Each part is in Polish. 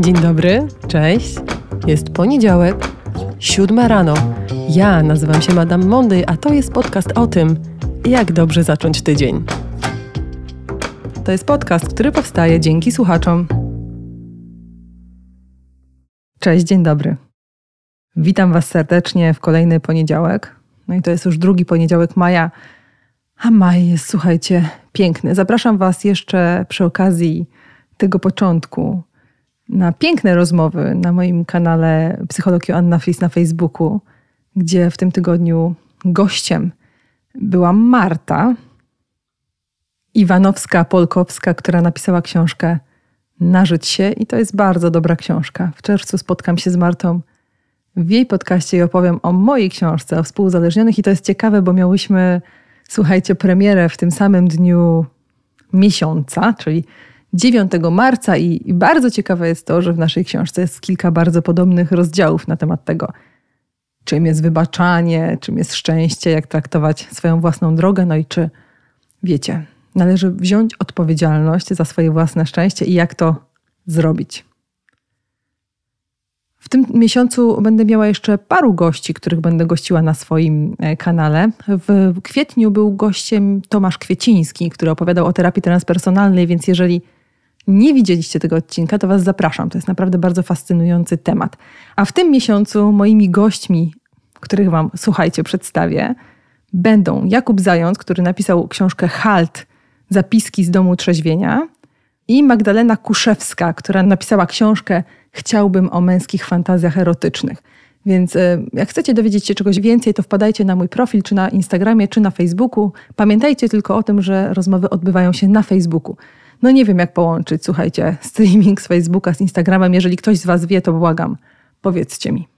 Dzień dobry, cześć. Jest poniedziałek, siódma rano. Ja nazywam się Madame Monday, a to jest podcast o tym, jak dobrze zacząć tydzień. To jest podcast, który powstaje dzięki słuchaczom. Cześć, dzień dobry. Witam Was serdecznie w kolejny poniedziałek. No i to jest już drugi poniedziałek maja. A maj jest, słuchajcie, piękny. Zapraszam Was jeszcze przy okazji tego początku na piękne rozmowy na moim kanale Psychologii Anna Flis na Facebooku, gdzie w tym tygodniu gościem była Marta Iwanowska-Polkowska, która napisała książkę Nażyć się i to jest bardzo dobra książka. W czerwcu spotkam się z Martą w jej podcaście i opowiem o mojej książce o współzależnionych i to jest ciekawe, bo miałyśmy, słuchajcie, premierę w tym samym dniu miesiąca, czyli 9 marca i, i bardzo ciekawe jest to, że w naszej książce jest kilka bardzo podobnych rozdziałów na temat tego, czym jest wybaczanie, czym jest szczęście, jak traktować swoją własną drogę, no i czy wiecie, należy wziąć odpowiedzialność za swoje własne szczęście i jak to zrobić. W tym miesiącu będę miała jeszcze paru gości, których będę gościła na swoim e, kanale. W kwietniu był gościem Tomasz Kwieciński, który opowiadał o terapii transpersonalnej, więc jeżeli nie widzieliście tego odcinka, to Was zapraszam. To jest naprawdę bardzo fascynujący temat. A w tym miesiącu moimi gośćmi, których Wam, słuchajcie, przedstawię, będą Jakub Zając, który napisał książkę Halt Zapiski z domu trzeźwienia i Magdalena Kuszewska, która napisała książkę Chciałbym o męskich fantazjach erotycznych. Więc e, jak chcecie dowiedzieć się czegoś więcej, to wpadajcie na mój profil, czy na Instagramie, czy na Facebooku. Pamiętajcie tylko o tym, że rozmowy odbywają się na Facebooku. No nie wiem, jak połączyć, słuchajcie, streaming z Facebooka z Instagramem. Jeżeli ktoś z Was wie, to błagam, powiedzcie mi.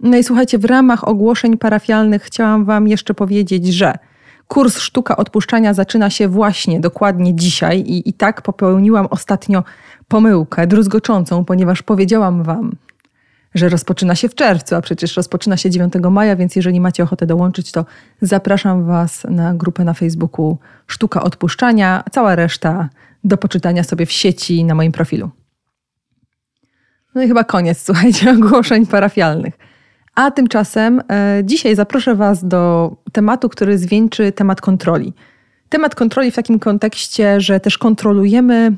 No i słuchajcie, w ramach ogłoszeń parafialnych chciałam Wam jeszcze powiedzieć, że kurs Sztuka Odpuszczania zaczyna się właśnie dokładnie dzisiaj i, i tak popełniłam ostatnio pomyłkę druzgoczącą, ponieważ powiedziałam Wam, że rozpoczyna się w czerwcu, a przecież rozpoczyna się 9 maja, więc jeżeli macie ochotę dołączyć, to zapraszam Was na grupę na Facebooku Sztuka Odpuszczania. Cała reszta do poczytania sobie w sieci na moim profilu. No i chyba koniec, słuchajcie, ogłoszeń parafialnych. A tymczasem e, dzisiaj zaproszę Was do tematu, który zwieńczy temat kontroli. Temat kontroli w takim kontekście, że też kontrolujemy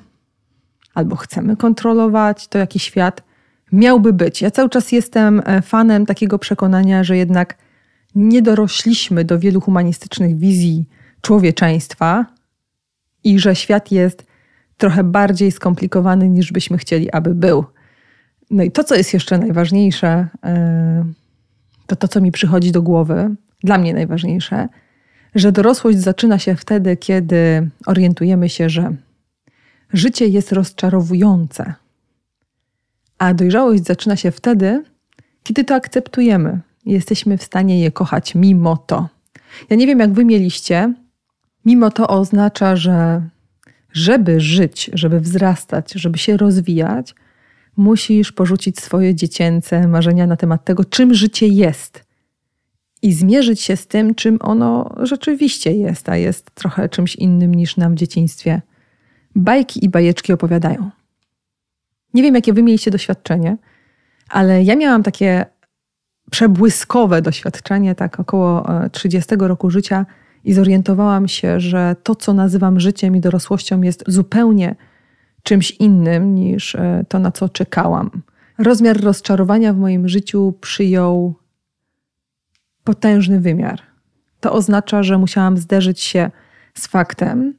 albo chcemy kontrolować to, jaki świat miałby być. Ja cały czas jestem e, fanem takiego przekonania, że jednak nie dorośliśmy do wielu humanistycznych wizji człowieczeństwa i że świat jest trochę bardziej skomplikowany niż byśmy chcieli, aby był. No i to, co jest jeszcze najważniejsze, e, to to, co mi przychodzi do głowy, dla mnie najważniejsze, że dorosłość zaczyna się wtedy, kiedy orientujemy się, że życie jest rozczarowujące, a dojrzałość zaczyna się wtedy, kiedy to akceptujemy. Jesteśmy w stanie je kochać mimo to. Ja nie wiem, jak wy mieliście. Mimo to oznacza, że żeby żyć, żeby wzrastać, żeby się rozwijać, musisz porzucić swoje dziecięce marzenia na temat tego, czym życie jest. I zmierzyć się z tym, czym ono rzeczywiście jest, a jest trochę czymś innym niż nam w dzieciństwie bajki i bajeczki opowiadają. Nie wiem, jakie wy mieliście doświadczenie, ale ja miałam takie przebłyskowe doświadczenie, tak około 30 e, roku życia, i zorientowałam się, że to, co nazywam życiem i dorosłością, jest zupełnie czymś innym niż e, to, na co czekałam. Rozmiar rozczarowania w moim życiu przyjął potężny wymiar. To oznacza, że musiałam zderzyć się z faktem,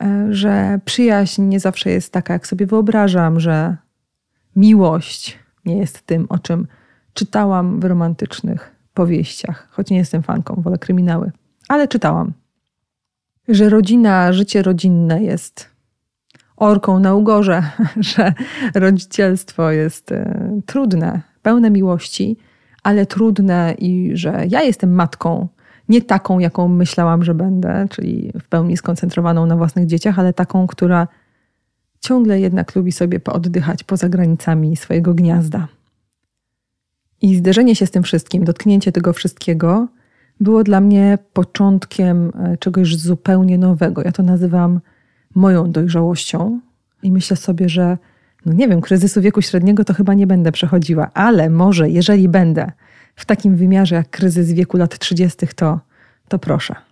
e, że przyjaźń nie zawsze jest taka, jak sobie wyobrażam, że miłość nie jest tym, o czym czytałam w romantycznych powieściach, choć nie jestem fanką, wolę kryminały, ale czytałam, że rodzina, życie rodzinne jest orką na ugorze, że rodzicielstwo jest e, trudne, pełne miłości, ale trudne i że ja jestem matką, nie taką, jaką myślałam, że będę, czyli w pełni skoncentrowaną na własnych dzieciach, ale taką, która ciągle jednak lubi sobie pooddychać poza granicami swojego gniazda. I zderzenie się z tym wszystkim, dotknięcie tego wszystkiego było dla mnie początkiem e, czegoś zupełnie nowego. Ja to nazywam moją dojrzałością i myślę sobie, że no nie wiem, kryzysu wieku średniego to chyba nie będę przechodziła, ale może jeżeli będę w takim wymiarze jak kryzys wieku lat 30., to, to proszę.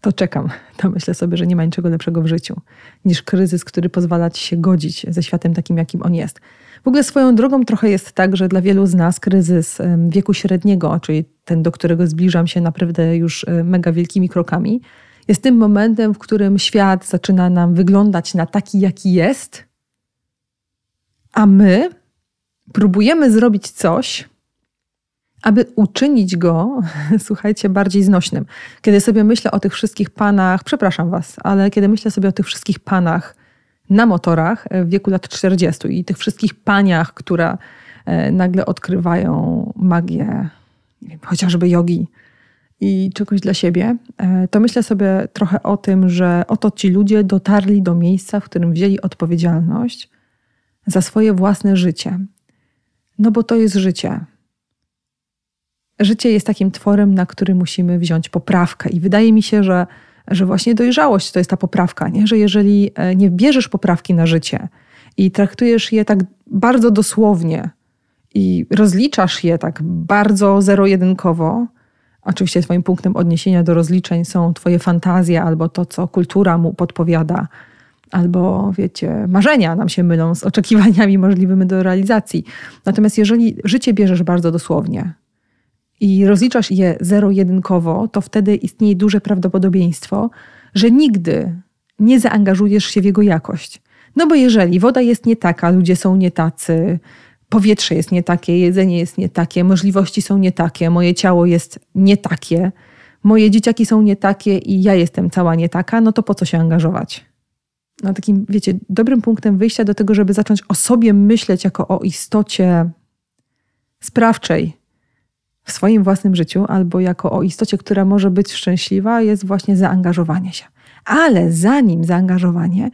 To czekam. To myślę sobie, że nie ma niczego lepszego w życiu niż kryzys, który pozwala ci się godzić ze światem takim, jakim on jest. W ogóle swoją drogą trochę jest tak, że dla wielu z nas kryzys wieku średniego, czyli ten, do którego zbliżam się naprawdę już mega wielkimi krokami, jest tym momentem, w którym świat zaczyna nam wyglądać na taki, jaki jest, a my próbujemy zrobić coś, aby uczynić go, słuchajcie, bardziej znośnym. Kiedy sobie myślę o tych wszystkich panach, przepraszam Was, ale kiedy myślę sobie o tych wszystkich panach na motorach w wieku lat 40 i tych wszystkich paniach, które e, nagle odkrywają magię, nie wiem, chociażby jogi i czegoś dla siebie, e, to myślę sobie trochę o tym, że oto ci ludzie dotarli do miejsca, w którym wzięli odpowiedzialność za swoje własne życie. No bo to jest życie. Życie jest takim tworem, na który musimy wziąć poprawkę. I wydaje mi się, że, że właśnie dojrzałość to jest ta poprawka, nie? że jeżeli e, nie bierzesz poprawki na życie i traktujesz je tak bardzo dosłownie i rozliczasz je tak bardzo zero-jedynkowo, oczywiście Twoim punktem odniesienia do rozliczeń są Twoje fantazje albo to, co kultura mu podpowiada, albo wiecie, marzenia nam się mylą z oczekiwaniami możliwymi do realizacji. Natomiast jeżeli życie bierzesz bardzo dosłownie i rozliczasz je zero-jedynkowo, to wtedy istnieje duże prawdopodobieństwo, że nigdy nie zaangażujesz się w jego jakość. No bo jeżeli woda jest nie taka, ludzie są nie tacy, powietrze jest nie takie, jedzenie jest nie takie, możliwości są nie takie, moje ciało jest nie takie, moje dzieciaki są nie takie i ja jestem cała nie taka, no to po co się angażować? no, takim, wiecie, dobrym punktem wyjścia do tego, żeby zacząć o sobie myśleć jako o istocie sprawczej w swoim własnym życiu, albo jako o istocie, która może być szczęśliwa, jest właśnie zaangażowanie się. Ale zanim zaangażowanie,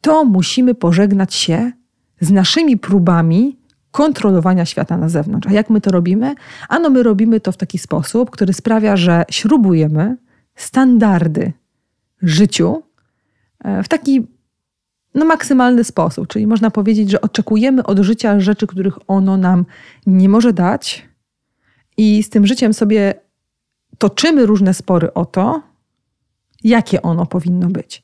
to musimy pożegnać się z naszymi próbami kontrolowania świata na zewnątrz. A jak my to robimy? Ano, my robimy to w taki sposób, który sprawia, że śrubujemy standardy życiu w taki no, maksymalny sposób. Czyli można powiedzieć, że oczekujemy od życia rzeczy, których ono nam nie może dać, i z tym życiem sobie toczymy różne spory o to, jakie ono powinno być.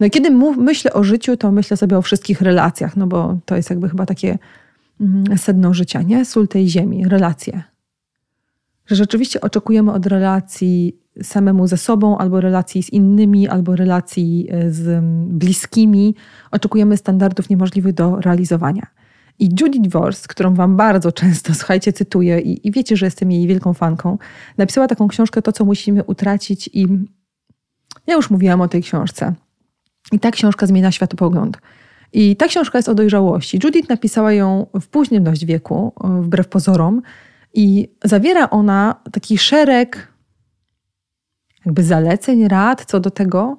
No i kiedy mów, myślę o życiu, to myślę sobie o wszystkich relacjach, no bo to jest jakby chyba takie mm, sedno życia, nie? Sól tej ziemi, relacje. Że rzeczywiście oczekujemy od relacji samemu ze sobą, albo relacji z innymi, albo relacji e, z bliskimi. Oczekujemy standardów niemożliwych do realizowania. I Judy Dwors, którą Wam bardzo często, słuchajcie, cytuję i, i wiecie, że jestem jej wielką fanką, napisała taką książkę To, co musimy utracić i ja już mówiłam o tej książce. I ta książka zmienia światopogląd. I ta książka jest o dojrzałości. Judith napisała ją w późnym dość wieku, wbrew pozorom, i zawiera ona taki szereg jakby zaleceń, rad co do tego,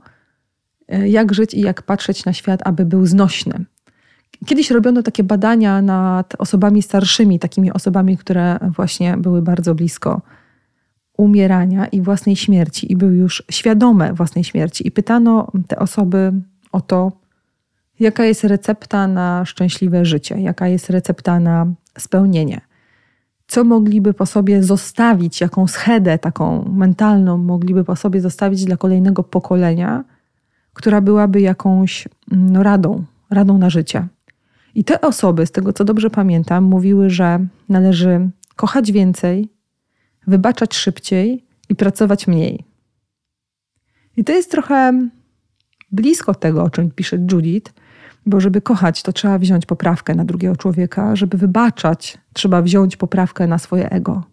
e, jak żyć i jak patrzeć na świat, aby był znośny. Kiedyś robiono takie badania nad osobami starszymi, takimi osobami, które właśnie były bardzo blisko umierania i własnej śmierci i były już świadome własnej śmierci. I pytano te osoby o to, jaka jest recepta na szczęśliwe życie, jaka jest recepta na spełnienie co mogliby po sobie zostawić, jaką schedę taką mentalną mogliby po sobie zostawić dla kolejnego pokolenia, która byłaby jakąś no, radą, radą na życie. I te osoby, z tego co dobrze pamiętam, mówiły, że należy kochać więcej, wybaczać szybciej i pracować mniej. I to jest trochę blisko tego, o czym pisze Judith, bo żeby kochać, to trzeba wziąć poprawkę na drugiego człowieka, żeby wybaczać, trzeba wziąć poprawkę na swoje ego.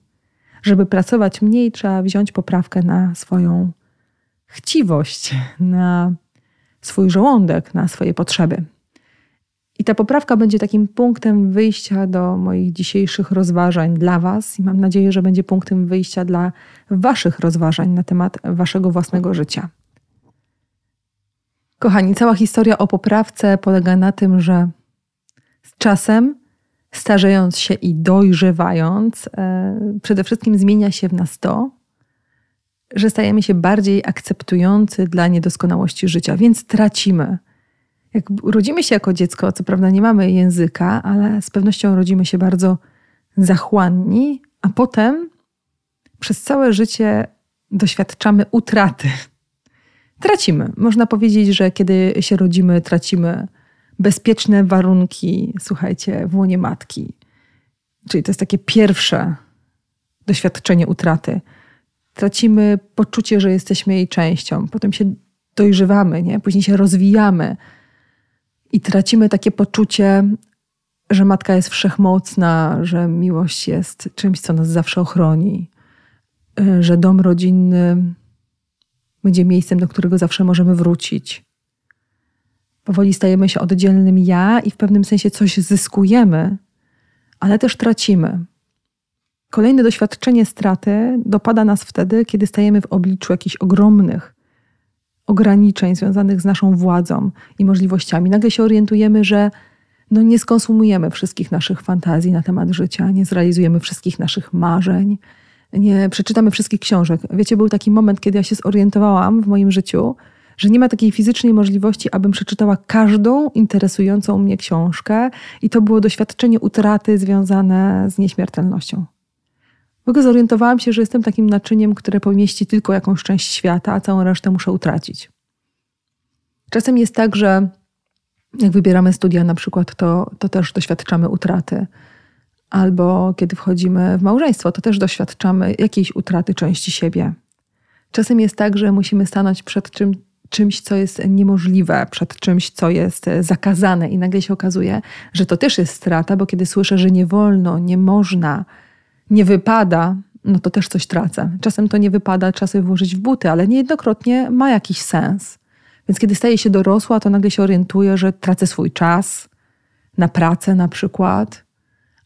Żeby pracować mniej, trzeba wziąć poprawkę na swoją chciwość, na swój żołądek, na swoje potrzeby. I ta poprawka będzie takim punktem wyjścia do moich dzisiejszych rozważań dla Was, i mam nadzieję, że będzie punktem wyjścia dla Waszych rozważań na temat Waszego własnego życia. Kochani, cała historia o poprawce polega na tym, że z czasem, starzejąc się i dojrzewając, e, przede wszystkim zmienia się w nas to, że stajemy się bardziej akceptujący dla niedoskonałości życia, więc tracimy Jak urodzimy się jako dziecko, co prawda nie mamy języka, ale z pewnością rodzimy się bardzo zachłanni, a potem przez całe życie doświadczamy utraty. Tracimy. Można powiedzieć, że kiedy się rodzimy, tracimy bezpieczne warunki, słuchajcie, w łonie matki. Czyli to jest takie pierwsze doświadczenie utraty. Tracimy poczucie, że jesteśmy jej częścią. Potem się dojrzewamy, nie? później się rozwijamy i tracimy takie poczucie, że matka jest wszechmocna, że miłość jest czymś, co nas zawsze ochroni, y, że dom rodzinny będzie miejscem, do którego zawsze możemy wrócić. Powoli stajemy się oddzielnym ja i w pewnym sensie coś zyskujemy, ale też tracimy. Kolejne doświadczenie straty dopada nas wtedy, kiedy stajemy w obliczu jakichś ogromnych ograniczeń związanych z naszą władzą i możliwościami. Nagle się orientujemy, że no nie skonsumujemy wszystkich naszych fantazji na temat życia, nie zrealizujemy wszystkich naszych marzeń, nie przeczytamy wszystkich książek. Wiecie, był taki moment, kiedy ja się zorientowałam w moim życiu, że nie ma takiej fizycznej możliwości, abym przeczytała każdą interesującą mnie książkę, i to było doświadczenie utraty związane z nieśmiertelnością. W ogóle zorientowałam się, że jestem takim naczyniem, które pomieści tylko jakąś część świata, a całą resztę muszę utracić. Czasem jest tak, że jak wybieramy studia na przykład, to, to też doświadczamy utraty. Albo kiedy wchodzimy w małżeństwo, to też doświadczamy jakiejś utraty części siebie. Czasem jest tak, że musimy stanąć przed czym, czymś, co jest niemożliwe, przed czymś, co jest zakazane, i nagle się okazuje, że to też jest strata, bo kiedy słyszę, że nie wolno, nie można, nie wypada, no to też coś tracę. Czasem to nie wypada, sobie włożyć w buty, ale niejednokrotnie ma jakiś sens. Więc kiedy staję się dorosła, to nagle się orientuję, że tracę swój czas na pracę na przykład,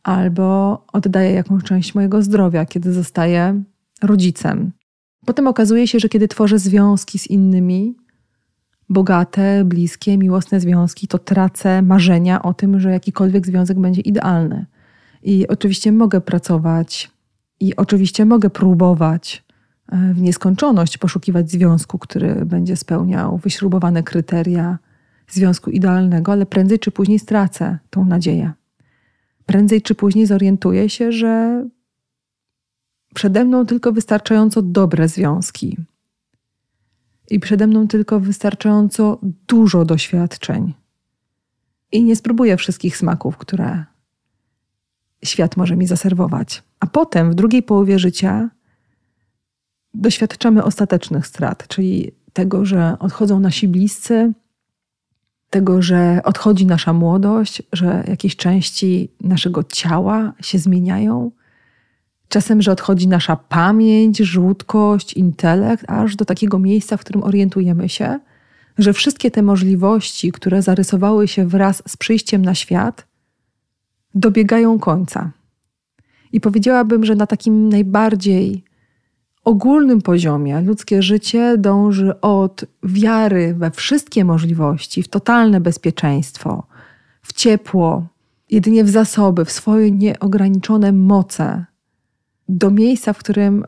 albo oddaję jakąś część mojego zdrowia, kiedy zostaję rodzicem. Potem okazuje się, że kiedy tworzę związki z innymi, bogate, bliskie, miłosne związki, to tracę marzenia o tym, że jakikolwiek związek będzie idealny. I oczywiście mogę pracować i oczywiście mogę próbować e, w nieskończoność poszukiwać związku, który będzie spełniał wyśrubowane kryteria związku idealnego, ale prędzej czy później stracę tą nadzieję. Prędzej czy później zorientuję się, że przede mną tylko wystarczająco dobre związki i przede mną tylko wystarczająco dużo doświadczeń. I nie spróbuję wszystkich smaków, które świat może mi zaserwować. A potem, w drugiej połowie życia, doświadczamy ostatecznych strat, czyli tego, że odchodzą nasi bliscy, tego, że odchodzi nasza młodość, że jakieś części naszego ciała się zmieniają. Czasem, że odchodzi nasza pamięć, żółtkość, intelekt, aż do takiego miejsca, w którym orientujemy się, że wszystkie te możliwości, które zarysowały się wraz z przyjściem na świat, dobiegają końca. I powiedziałabym, że na takim najbardziej ogólnym poziomie ludzkie życie dąży od wiary we wszystkie możliwości, w totalne bezpieczeństwo, w ciepło, jedynie w zasoby, w swoje nieograniczone moce, do miejsca, w którym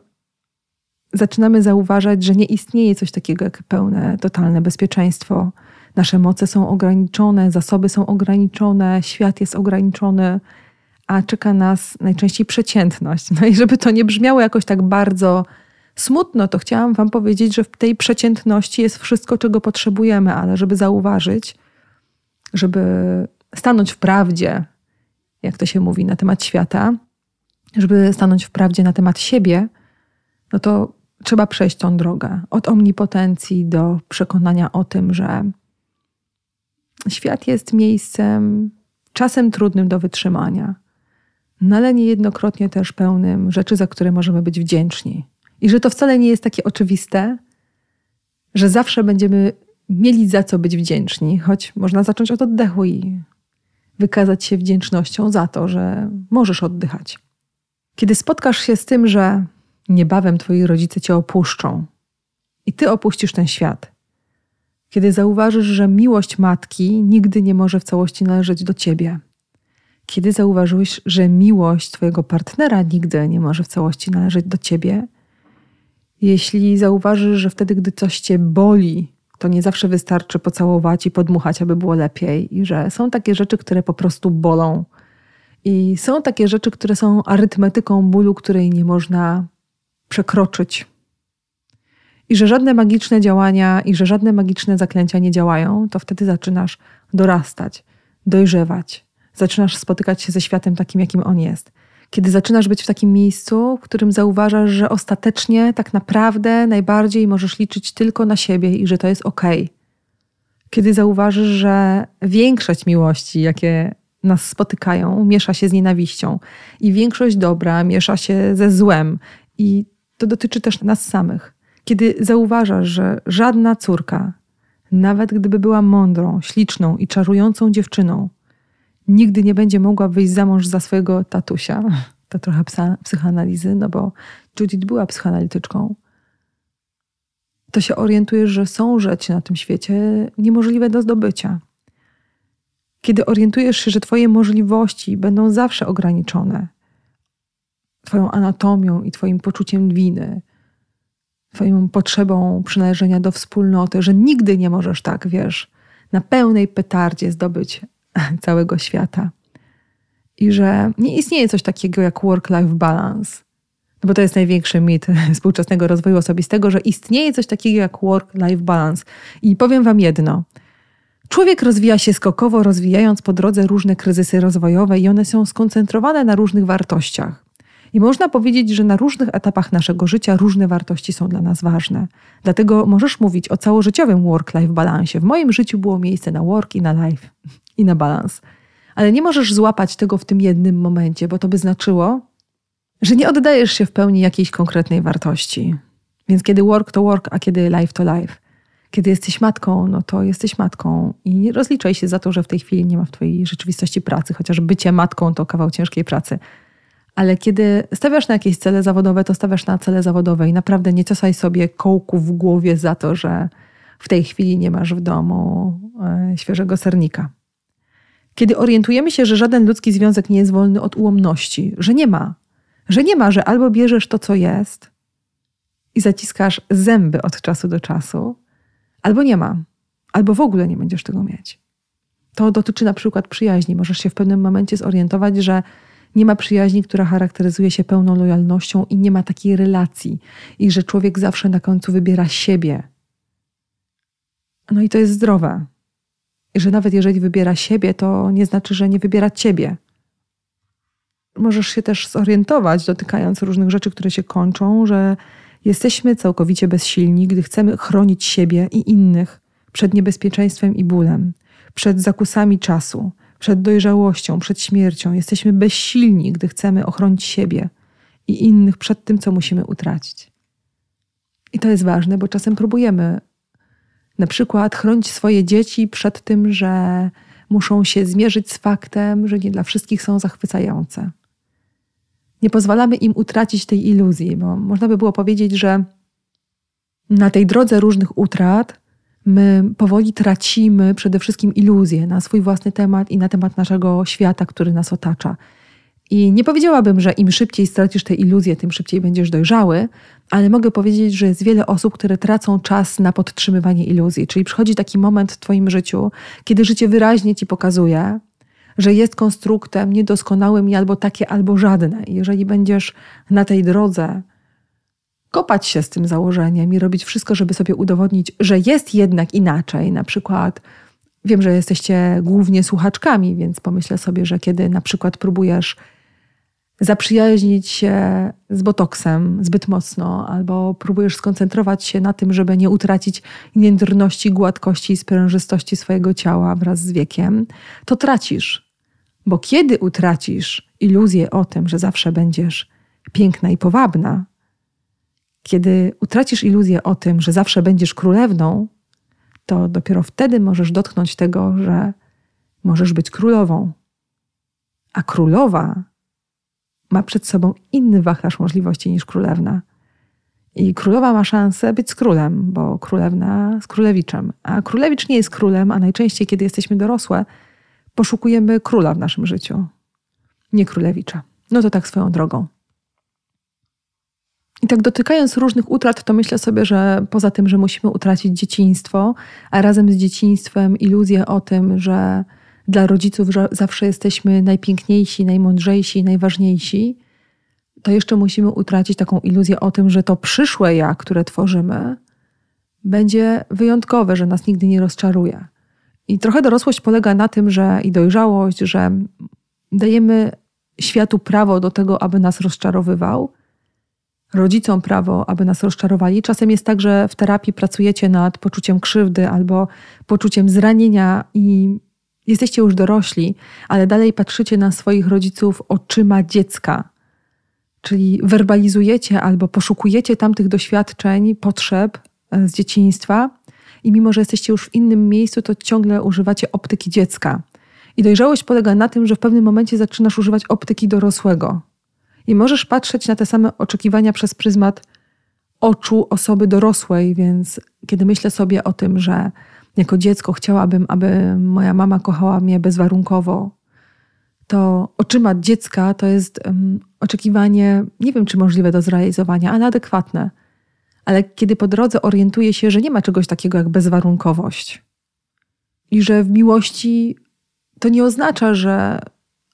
zaczynamy zauważać, że nie istnieje coś takiego jak pełne, totalne bezpieczeństwo, Nasze moce są ograniczone, zasoby są ograniczone, świat jest ograniczony, a czeka nas najczęściej przeciętność. No i żeby to nie brzmiało jakoś tak bardzo smutno, to chciałam Wam powiedzieć, że w tej przeciętności jest wszystko, czego potrzebujemy, ale żeby zauważyć, żeby stanąć w prawdzie, jak to się mówi, na temat świata, żeby stanąć w prawdzie na temat siebie, no to trzeba przejść tą drogę od omnipotencji do przekonania o tym, że świat jest miejscem czasem trudnym do wytrzymania, no ale niejednokrotnie też pełnym rzeczy, za które możemy być wdzięczni. I że to wcale nie jest takie oczywiste, że zawsze będziemy mieli za co być wdzięczni, choć można zacząć od oddechu i wykazać się wdzięcznością za to, że możesz oddychać. Kiedy spotkasz się z tym, że niebawem twoi rodzice cię opuszczą i ty opuścisz ten świat, kiedy zauważysz, że miłość matki nigdy nie może w całości należeć do ciebie. Kiedy zauważyłeś, że miłość twojego partnera nigdy nie może w całości należeć do ciebie. Jeśli zauważysz, że wtedy, gdy coś cię boli, to nie zawsze wystarczy pocałować i podmuchać, aby było lepiej, i że są takie rzeczy, które po prostu bolą. I są takie rzeczy, które są arytmetyką bólu, której nie można przekroczyć. I że żadne magiczne działania i że żadne magiczne zaklęcia nie działają, to wtedy zaczynasz dorastać, dojrzewać. Zaczynasz spotykać się ze światem takim, jakim on jest. Kiedy zaczynasz być w takim miejscu, w którym zauważasz, że ostatecznie tak naprawdę najbardziej możesz liczyć tylko na siebie i że to jest ok. Kiedy zauważysz, że większość miłości, jakie nas spotykają, miesza się z nienawiścią i większość dobra miesza się ze złem, i to dotyczy też nas samych. Kiedy zauważasz, że żadna córka, nawet gdyby była mądrą, śliczną i czarującą dziewczyną, nigdy nie będzie mogła wyjść za mąż za swojego tatusia. To trochę psa, psychoanalizy, no bo Judith była psychoanalityczką. To się orientujesz, że są rzeczy na tym świecie niemożliwe do zdobycia. Kiedy orientujesz się, że Twoje możliwości będą zawsze ograniczone Twoją anatomią i Twoim poczuciem winy, Twoją potrzebą przynależenia do wspólnoty, że nigdy nie możesz tak, wiesz, na pełnej petardzie zdobyć całego świata. I że nie istnieje coś takiego jak work-life balance. No bo to jest największy mit współczesnego rozwoju osobistego, że istnieje coś takiego jak work-life balance. I powiem Wam jedno. Człowiek rozwija się skokowo, rozwijając po drodze różne kryzysy rozwojowe, i one są skoncentrowane na różnych wartościach. I można powiedzieć, że na różnych etapach naszego życia różne wartości są dla nas ważne. Dlatego możesz mówić o całożyciowym work-life balansie. W moim życiu było miejsce na work i na life i na balans. Ale nie możesz złapać tego w tym jednym momencie, bo to by znaczyło, że nie oddajesz się w pełni jakiejś konkretnej wartości. Więc kiedy work to work, a kiedy life to life. Kiedy jesteś matką, no to jesteś matką i nie rozliczaj się za to, że w tej chwili nie ma w twojej rzeczywistości pracy, chociaż bycie matką to kawał ciężkiej pracy. Ale kiedy stawiasz na jakieś cele zawodowe, to stawiasz na cele zawodowe i naprawdę nie ciosaj sobie kołku w głowie za to, że w tej chwili nie masz w domu e, świeżego sernika. Kiedy orientujemy się, że żaden ludzki związek nie jest wolny od ułomności, że nie ma, że nie ma, że albo bierzesz to, co jest i zaciskasz zęby od czasu do czasu, albo nie ma, albo w ogóle nie będziesz tego mieć. To dotyczy na przykład przyjaźni. Możesz się w pewnym momencie zorientować, że nie ma przyjaźni, która charakteryzuje się pełną lojalnością i nie ma takiej relacji, i że człowiek zawsze na końcu wybiera siebie. No i to jest zdrowe. I że nawet jeżeli wybiera siebie, to nie znaczy, że nie wybiera ciebie. Możesz się też zorientować, dotykając różnych rzeczy, które się kończą, że jesteśmy całkowicie bezsilni, gdy chcemy chronić siebie i innych przed niebezpieczeństwem i bólem, przed zakusami czasu, przed dojrzałością, przed śmiercią. Jesteśmy bezsilni, gdy chcemy ochronić siebie i innych przed tym, co musimy utracić. I to jest ważne, bo czasem próbujemy na przykład chronić swoje dzieci przed tym, że muszą się zmierzyć z faktem, że nie dla wszystkich są zachwycające. Nie pozwalamy im utracić tej iluzji, bo można by było powiedzieć, że na tej drodze różnych utrat my powoli tracimy przede wszystkim iluzję na swój własny temat i na temat naszego świata, który nas otacza. I nie powiedziałabym, że im szybciej stracisz tę iluzję, tym szybciej będziesz dojrzały, ale mogę powiedzieć, że jest wiele osób, które tracą czas na podtrzymywanie iluzji. Czyli przychodzi taki moment w Twoim życiu, kiedy życie wyraźnie Ci pokazuje, że jest konstruktem niedoskonałym i albo takie, albo żadne. Jeżeli będziesz na tej drodze kopać się z tym założeniem i robić wszystko, żeby sobie udowodnić, że jest jednak inaczej. Na przykład wiem, że jesteście głównie słuchaczkami, więc pomyślę sobie, że kiedy na przykład próbujesz zaprzyjaźnić się z botoksem zbyt mocno, albo próbujesz skoncentrować się na tym, żeby nie utracić jędrności, gładkości i sprężystości swojego ciała wraz z wiekiem, to tracisz. Bo kiedy utracisz iluzję o tym, że zawsze będziesz piękna i powabna, kiedy utracisz iluzję o tym, że zawsze będziesz królewną, to dopiero wtedy możesz dotknąć tego, że możesz być królową. A królowa ma przed sobą inny wachlarz możliwości niż królewna. I królowa ma szansę być z królem, bo królewna z królewiczem. A królewicz nie jest królem, a najczęściej, kiedy jesteśmy dorosłe, poszukujemy króla w naszym życiu, nie królewicza. No to tak swoją drogą. I tak dotykając różnych utrat, to myślę sobie, że poza tym, że musimy utracić dzieciństwo, a razem z dzieciństwem iluzję o tym, że dla rodziców zawsze jesteśmy najpiękniejsi, najmądrzejsi, najważniejsi, to jeszcze musimy utracić taką iluzję o tym, że to przyszłe ja, które tworzymy, będzie wyjątkowe, że nas nigdy nie rozczaruje. I trochę dorosłość polega na tym, że i dojrzałość, że dajemy światu prawo do tego, aby nas rozczarowywał, rodzicom prawo, aby nas rozczarowali. Czasem jest tak, że w terapii pracujecie nad poczuciem krzywdy albo poczuciem zranienia i jesteście już dorośli, ale dalej patrzycie na swoich rodziców oczyma dziecka. Czyli werbalizujecie albo poszukujecie tamtych doświadczeń, potrzeb e, z dzieciństwa, i mimo, że jesteście już w innym miejscu, to ciągle używacie optyki dziecka. I dojrzałość polega na tym, że w pewnym momencie zaczynasz używać optyki dorosłego. I możesz patrzeć na te same oczekiwania przez pryzmat oczu osoby dorosłej, więc kiedy myślę sobie o tym, że jako dziecko chciałabym, aby moja mama kochała mnie bezwarunkowo, to oczyma dziecka to jest um, oczekiwanie, nie wiem czy możliwe do zrealizowania, ale adekwatne. Ale kiedy po drodze orientuję się, że nie ma czegoś takiego jak bezwarunkowość i że w miłości to nie oznacza, że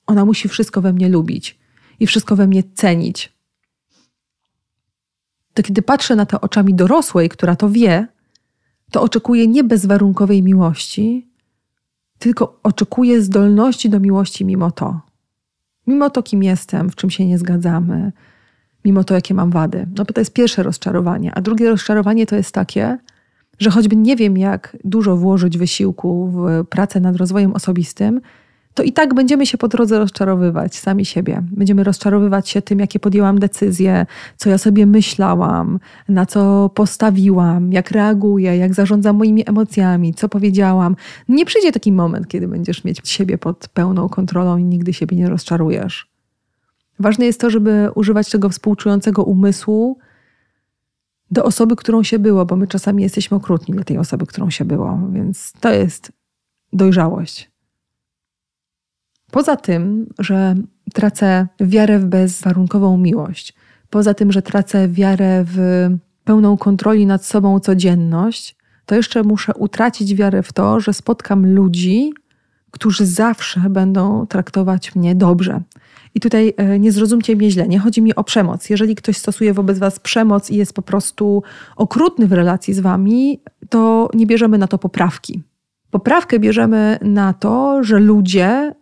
ona musi wszystko we mnie lubić i wszystko we mnie cenić. To kiedy patrzę na to oczami dorosłej, która to wie, to oczekuję nie bezwarunkowej miłości, tylko oczekuję zdolności do miłości mimo to. Mimo to, kim jestem, w czym się nie zgadzamy, mimo to, jakie mam wady. No bo to jest pierwsze rozczarowanie. A drugie rozczarowanie to jest takie, że choćby nie wiem, jak dużo włożyć wysiłku w pracę nad rozwojem osobistym, to i tak będziemy się po drodze rozczarowywać sami siebie. Będziemy rozczarowywać się tym, jakie podjęłam decyzje, co ja sobie myślałam, na co postawiłam, jak reaguję, jak zarządzam moimi emocjami, co powiedziałam. Nie przyjdzie taki moment, kiedy będziesz mieć siebie pod pełną kontrolą i nigdy siebie nie rozczarujesz. Ważne jest to, żeby używać tego współczującego umysłu do osoby, którą się było, bo my czasami jesteśmy okrutni dla tej osoby, którą się było, więc to jest dojrzałość. Poza tym, że tracę wiarę w bezwarunkową miłość, poza tym, że tracę wiarę w pełną kontroli nad sobą codzienność, to jeszcze muszę utracić wiarę w to, że spotkam ludzi, którzy zawsze będą traktować mnie dobrze. I tutaj e, nie zrozumcie mnie źle, nie chodzi mi o przemoc. Jeżeli ktoś stosuje wobec Was przemoc i jest po prostu okrutny w relacji z Wami, to nie bierzemy na to poprawki. Poprawkę bierzemy na to, że ludzie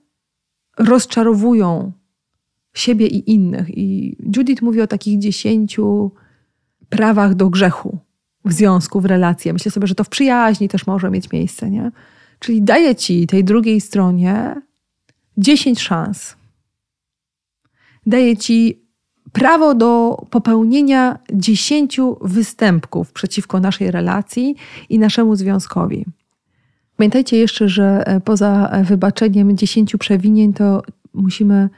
rozczarowują siebie i innych. I Judith mówi o takich dziesięciu prawach do grzechu w związku, w relacji. Myślę sobie, że to w przyjaźni też może mieć miejsce, nie? Czyli daje ci tej drugiej stronie dziesięć szans. Daje ci prawo do popełnienia dziesięciu występków przeciwko naszej relacji i naszemu związkowi. Pamiętajcie jeszcze, że e, poza e, wybaczeniem dziesięciu przewinień, to musimy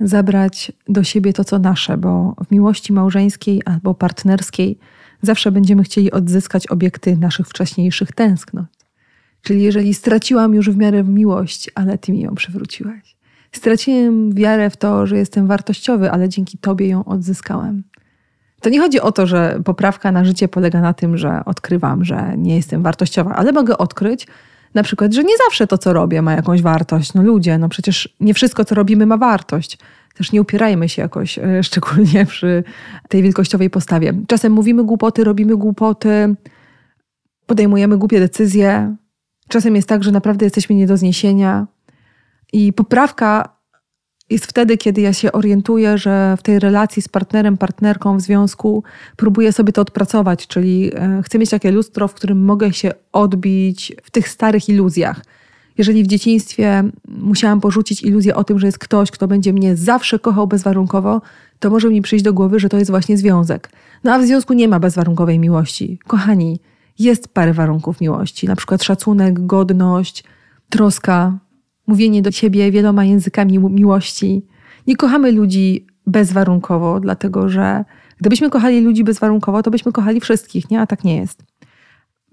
zabrać do siebie to, co nasze, bo w miłości małżeńskiej albo partnerskiej zawsze będziemy chcieli odzyskać obiekty naszych wcześniejszych tęsknot. Czyli jeżeli straciłam już w miarę miłość, ale ty mi ją przywróciłeś. Straciłem wiarę w to, że jestem wartościowy, ale dzięki tobie ją odzyskałem. To nie chodzi o to, że poprawka na życie polega na tym, że odkrywam, że nie jestem wartościowa, ale mogę odkryć, na przykład, że nie zawsze to, co robię, ma jakąś wartość. No ludzie, no przecież nie wszystko, co robimy, ma wartość. Też nie upierajmy się jakoś, e, szczególnie przy tej wielkościowej postawie. Czasem mówimy głupoty, robimy głupoty, podejmujemy głupie decyzje. Czasem jest tak, że naprawdę jesteśmy nie do zniesienia. I poprawka jest wtedy, kiedy ja się orientuję, że w tej relacji z partnerem, partnerką, w związku próbuję sobie to odpracować, czyli e, chcę mieć takie lustro, w którym mogę się odbić w tych starych iluzjach. Jeżeli w dzieciństwie musiałam porzucić iluzję o tym, że jest ktoś, kto będzie mnie zawsze kochał bezwarunkowo, to może mi przyjść do głowy, że to jest właśnie związek. No a w związku nie ma bezwarunkowej miłości. Kochani, jest parę warunków miłości, na przykład szacunek, godność, troska, mówienie do siebie wieloma językami miłości. Nie kochamy ludzi bezwarunkowo, dlatego że gdybyśmy kochali ludzi bezwarunkowo, to byśmy kochali wszystkich, nie? A tak nie jest.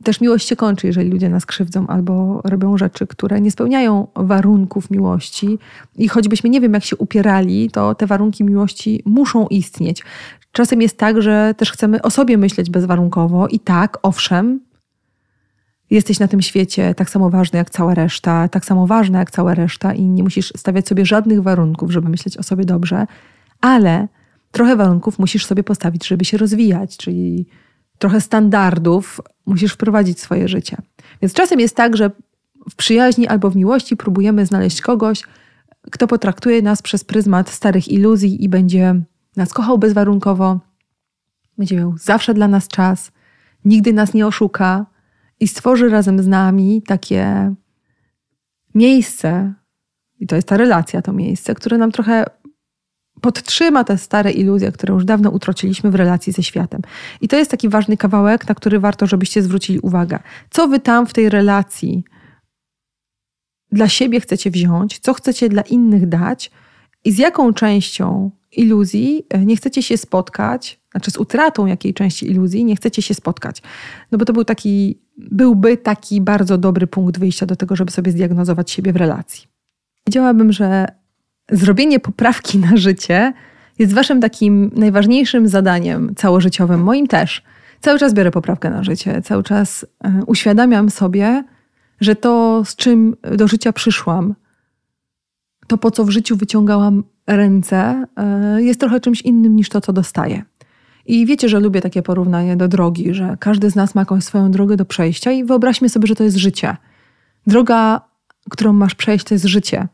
też miłość się kończy, jeżeli ludzie nas krzywdzą albo robią rzeczy, które nie spełniają warunków miłości. I choćbyśmy nie wiem, jak się upierali, to te warunki miłości muszą istnieć. Czasem jest tak, że też chcemy o sobie myśleć bezwarunkowo i tak, owszem, jesteś na tym świecie tak samo ważny jak cała reszta, tak samo ważna jak cała reszta i nie musisz stawiać sobie żadnych warunków, żeby myśleć o sobie dobrze, ale trochę warunków musisz sobie postawić, żeby się rozwijać, czyli trochę standardów musisz wprowadzić w swoje życie. Więc czasem jest tak, że w przyjaźni albo w miłości próbujemy znaleźć kogoś, kto potraktuje nas przez pryzmat starych iluzji i będzie nas kochał bezwarunkowo, będzie miał zawsze dla nas czas, nigdy nas nie oszuka i stworzy razem z nami takie miejsce, i to jest ta relacja, to miejsce, które nam trochę podtrzyma te stare iluzje, które już dawno utraciliśmy w relacji ze światem. I to jest taki ważny kawałek, na który warto, żebyście zwrócili uwagę. Co wy tam w tej relacji dla siebie chcecie wziąć, co chcecie dla innych dać i z jaką częścią iluzji e, nie chcecie się spotkać, znaczy z utratą jakiej części iluzji nie chcecie się spotkać. No bo to był taki, byłby taki bardzo dobry punkt wyjścia do tego, żeby sobie zdiagnozować siebie w relacji. Wiedziałabym, że zrobienie poprawki na życie jest waszym takim najważniejszym zadaniem całożyciowym, moim też. Cały czas biorę poprawkę na życie, cały czas e, uświadamiam sobie, że to, z czym do życia przyszłam, to po co w życiu wyciągałam ręce, e, jest trochę czymś innym niż to, co dostaję. I wiecie, że lubię takie porównanie do drogi, że każdy z nas ma jakąś swoją drogę do przejścia i wyobraźmy sobie, że to jest życie. Droga, którą masz przejść, to jest życie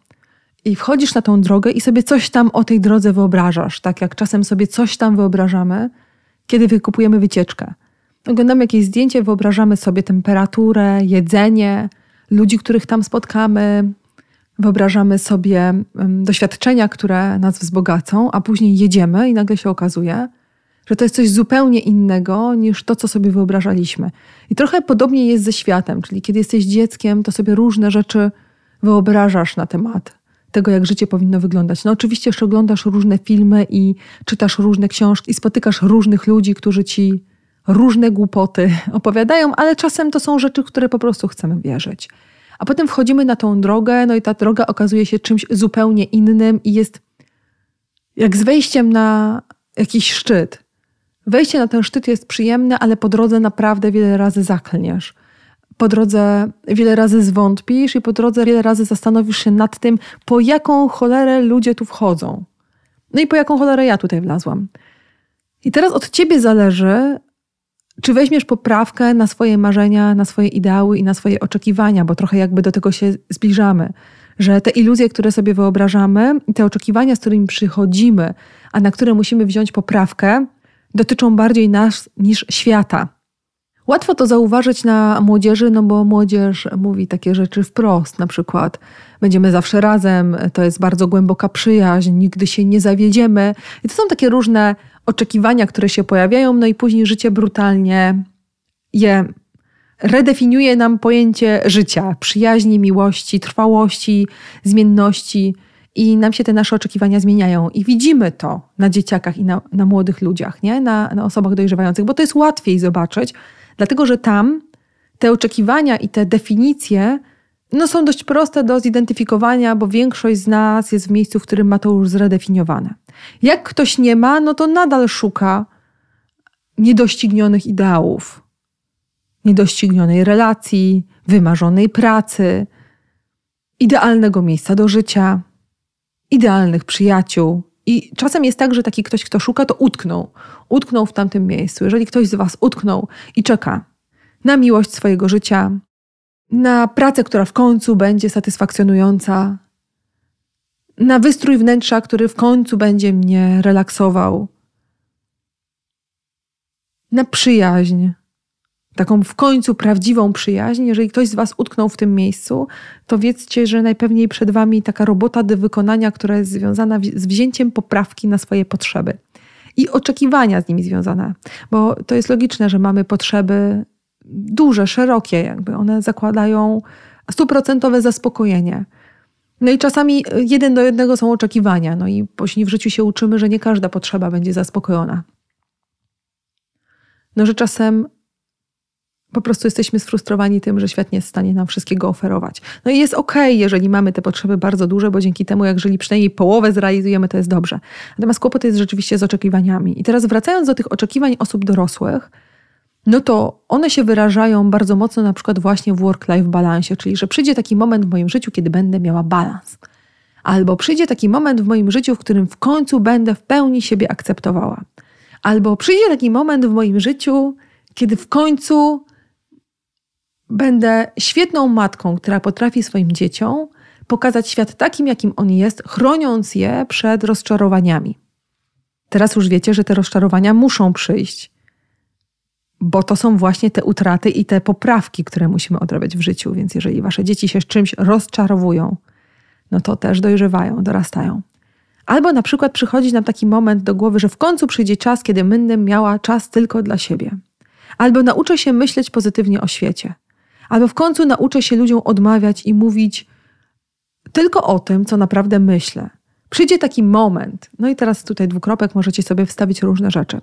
i wchodzisz na tą drogę i sobie coś tam o tej drodze wyobrażasz, tak jak czasem sobie coś tam wyobrażamy, kiedy wykupujemy wycieczkę. Oglądamy jakieś zdjęcie, wyobrażamy sobie temperaturę, jedzenie, ludzi, których tam spotkamy, wyobrażamy sobie doświadczenia, które nas wzbogacą, a później jedziemy i nagle się okazuje, że to jest coś zupełnie innego niż to, co sobie wyobrażaliśmy. I trochę podobnie jest ze światem, czyli kiedy jesteś dzieckiem, to sobie różne rzeczy wyobrażasz na temat tego, jak życie powinno wyglądać. No oczywiście jeszcze oglądasz różne filmy i czytasz różne książki i spotykasz różnych ludzi, którzy ci różne głupoty opowiadają, ale czasem to są rzeczy, które po prostu chcemy wierzyć. A potem wchodzimy na tą drogę, no i ta droga okazuje się czymś zupełnie innym i jest jak z wejściem na jakiś szczyt. Wejście na ten szczyt jest przyjemne, ale po drodze naprawdę wiele razy zaklniesz po drodze wiele razy zwątpisz i po drodze wiele razy zastanowisz się nad tym, po jaką cholerę ludzie tu wchodzą. No i po jaką cholerę ja tutaj wlazłam. I teraz od ciebie zależy, czy weźmiesz poprawkę na swoje marzenia, na swoje ideały i na swoje oczekiwania, bo trochę jakby do tego się zbliżamy. Że te iluzje, które sobie wyobrażamy, te oczekiwania, z którymi przychodzimy, a na które musimy wziąć poprawkę, dotyczą bardziej nas niż świata. Łatwo to zauważyć na młodzieży, no bo młodzież mówi takie rzeczy wprost, na przykład będziemy zawsze razem, to jest bardzo głęboka przyjaźń, nigdy się nie zawiedziemy. I to są takie różne oczekiwania, które się pojawiają, no i później życie brutalnie je redefiniuje nam pojęcie życia, przyjaźni, miłości, trwałości, zmienności. I nam się te nasze oczekiwania zmieniają. I widzimy to na dzieciakach i na, na młodych ludziach, nie? Na, na osobach dojrzewających, bo to jest łatwiej zobaczyć, Dlatego, że tam te oczekiwania i te definicje no, są dość proste do zidentyfikowania, bo większość z nas jest w miejscu, w którym ma to już zredefiniowane. Jak ktoś nie ma, no to nadal szuka niedoścignionych ideałów, niedoścignionej relacji, wymarzonej pracy, idealnego miejsca do życia, idealnych przyjaciół. I czasem jest tak, że taki ktoś, kto szuka, to utknął. Utknął w tamtym miejscu. Jeżeli ktoś z Was utknął i czeka na miłość swojego życia, na pracę, która w końcu będzie satysfakcjonująca, na wystrój wnętrza, który w końcu będzie mnie relaksował, na przyjaźń, taką w końcu prawdziwą przyjaźń. Jeżeli ktoś z Was utknął w tym miejscu, to wiedzcie, że najpewniej przed Wami taka robota do wykonania, która jest związana z wzięciem poprawki na swoje potrzeby i oczekiwania z nimi związane. Bo to jest logiczne, że mamy potrzeby duże, szerokie, jakby one zakładają stuprocentowe zaspokojenie. No i czasami jeden do jednego są oczekiwania, no i później w życiu się uczymy, że nie każda potrzeba będzie zaspokojona. No, że czasem po prostu jesteśmy sfrustrowani tym, że świat nie jest w stanie nam wszystkiego oferować. No i jest okej, okay, jeżeli mamy te potrzeby bardzo duże, bo dzięki temu, jeżeli przynajmniej połowę zrealizujemy, to jest dobrze. Natomiast kłopot jest rzeczywiście z oczekiwaniami. I teraz wracając do tych oczekiwań osób dorosłych, no to one się wyrażają bardzo mocno na przykład właśnie w work-life balansie, czyli że przyjdzie taki moment w moim życiu, kiedy będę miała balans. Albo przyjdzie taki moment w moim życiu, w którym w końcu będę w pełni siebie akceptowała. Albo przyjdzie taki moment w moim życiu, kiedy w końcu będę świetną matką, która potrafi swoim dzieciom pokazać świat takim, jakim on jest, chroniąc je przed rozczarowaniami. Teraz już wiecie, że te rozczarowania muszą przyjść, bo to są właśnie te utraty i te poprawki, które musimy odrabiać w życiu. Więc jeżeli wasze dzieci się z czymś rozczarowują, no to też dojrzewają, dorastają. Albo na przykład przychodzi nam taki moment do głowy, że w końcu przyjdzie czas, kiedy będę miała czas tylko dla siebie. Albo nauczę się myśleć pozytywnie o świecie. Albo w końcu nauczę się ludziom odmawiać i mówić tylko o tym, co naprawdę myślę. Przyjdzie taki moment, no i teraz tutaj dwukropek możecie sobie wstawić różne rzeczy.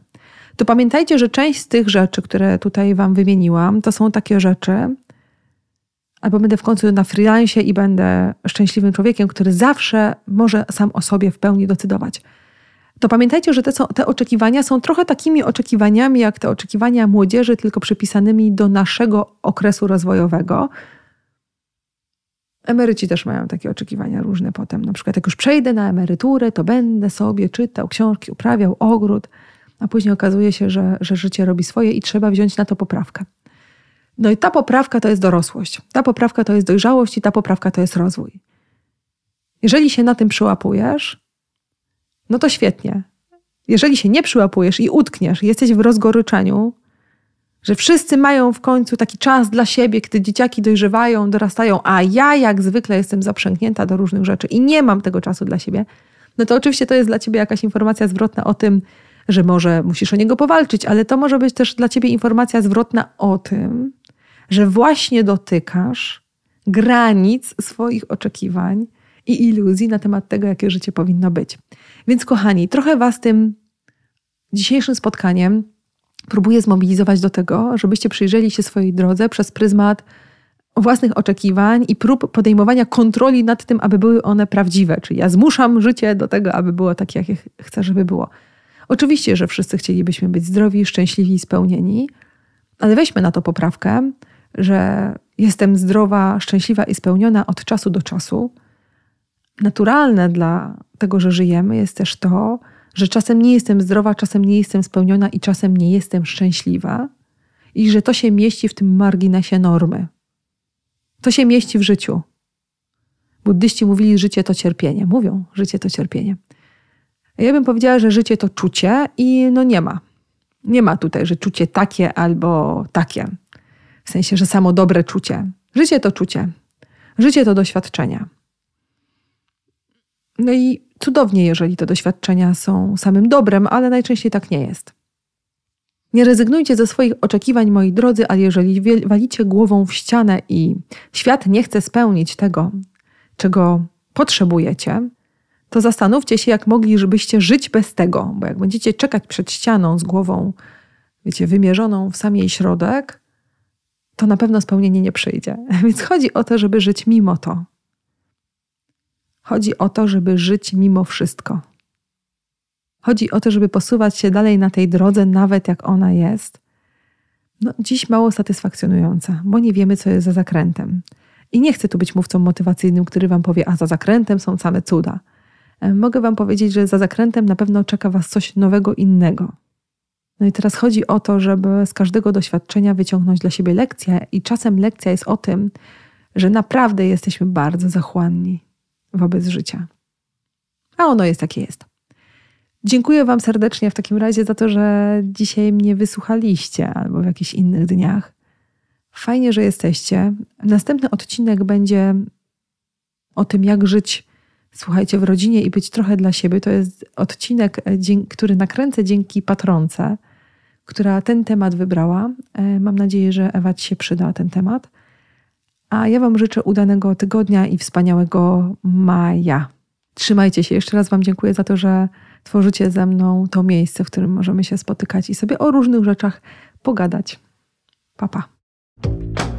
To pamiętajcie, że część z tych rzeczy, które tutaj Wam wymieniłam, to są takie rzeczy, albo będę w końcu na freelancie i będę szczęśliwym człowiekiem, który zawsze może sam o sobie w pełni decydować. To pamiętajcie, że te, te oczekiwania są trochę takimi oczekiwaniami, jak te oczekiwania młodzieży, tylko przypisanymi do naszego okresu rozwojowego. Emeryci też mają takie oczekiwania różne potem. Na przykład, jak już przejdę na emeryturę, to będę sobie czytał książki, uprawiał ogród, a później okazuje się, że, że życie robi swoje i trzeba wziąć na to poprawkę. No i ta poprawka to jest dorosłość, ta poprawka to jest dojrzałość i ta poprawka to jest rozwój. Jeżeli się na tym przyłapujesz, no to świetnie. Jeżeli się nie przyłapujesz i utkniesz, jesteś w rozgoryczeniu, że wszyscy mają w końcu taki czas dla siebie, gdy dzieciaki dojrzewają, dorastają, a ja jak zwykle jestem zaprzęgnięta do różnych rzeczy i nie mam tego czasu dla siebie, no to oczywiście to jest dla ciebie jakaś informacja zwrotna o tym, że może musisz o niego powalczyć, ale to może być też dla ciebie informacja zwrotna o tym, że właśnie dotykasz granic swoich oczekiwań i iluzji na temat tego, jakie życie powinno być. Więc, kochani, trochę Was tym dzisiejszym spotkaniem próbuję zmobilizować do tego, żebyście przyjrzeli się swojej drodze przez pryzmat własnych oczekiwań i prób podejmowania kontroli nad tym, aby były one prawdziwe. Czyli ja zmuszam życie do tego, aby było takie, jakie chcę, żeby było. Oczywiście, że wszyscy chcielibyśmy być zdrowi, szczęśliwi i spełnieni, ale weźmy na to poprawkę, że jestem zdrowa, szczęśliwa i spełniona od czasu do czasu. Naturalne dla tego, że żyjemy, jest też to, że czasem nie jestem zdrowa, czasem nie jestem spełniona i czasem nie jestem szczęśliwa, i że to się mieści w tym marginesie normy. To się mieści w życiu. Buddyści mówili, życie to cierpienie. Mówią, życie to cierpienie. Ja bym powiedziała, że życie to czucie i no nie ma. Nie ma tutaj, że czucie takie albo takie. W sensie, że samo dobre czucie. Życie to czucie. Życie to doświadczenia. No i cudownie, jeżeli te doświadczenia są samym dobrem, ale najczęściej tak nie jest. Nie rezygnujcie ze swoich oczekiwań, moi drodzy, ale jeżeli walicie głową w ścianę i świat nie chce spełnić tego, czego potrzebujecie, to zastanówcie się, jak moglibyście żyć bez tego, bo jak będziecie czekać przed ścianą z głową, wiecie, wymierzoną w sam jej środek, to na pewno spełnienie nie przyjdzie. Więc chodzi o to, żeby żyć mimo to. Chodzi o to, żeby żyć mimo wszystko. Chodzi o to, żeby posuwać się dalej na tej drodze, nawet jak ona jest. No, dziś mało satysfakcjonująca, bo nie wiemy, co jest za zakrętem. I nie chcę tu być mówcą motywacyjnym, który wam powie, a za zakrętem są same cuda. E, mogę wam powiedzieć, że za zakrętem na pewno czeka was coś nowego, innego. No i teraz chodzi o to, żeby z każdego doświadczenia wyciągnąć dla siebie lekcję, i czasem lekcja jest o tym, że naprawdę jesteśmy bardzo zachłanni wobec życia. A ono jest jakie jest. Dziękuję Wam serdecznie w takim razie za to, że dzisiaj mnie wysłuchaliście albo w jakichś innych dniach. Fajnie, że jesteście. Następny odcinek będzie o tym, jak żyć, słuchajcie, w rodzinie i być trochę dla siebie. To jest odcinek, który nakręcę dzięki patronce, która ten temat wybrała. E, mam nadzieję, że Ewa Ci się przyda ten temat. A ja Wam życzę udanego tygodnia i wspaniałego maja. Trzymajcie się. Jeszcze raz Wam dziękuję za to, że tworzycie ze mną to miejsce, w którym możemy się spotykać i sobie o różnych rzeczach pogadać. Pa. Bye.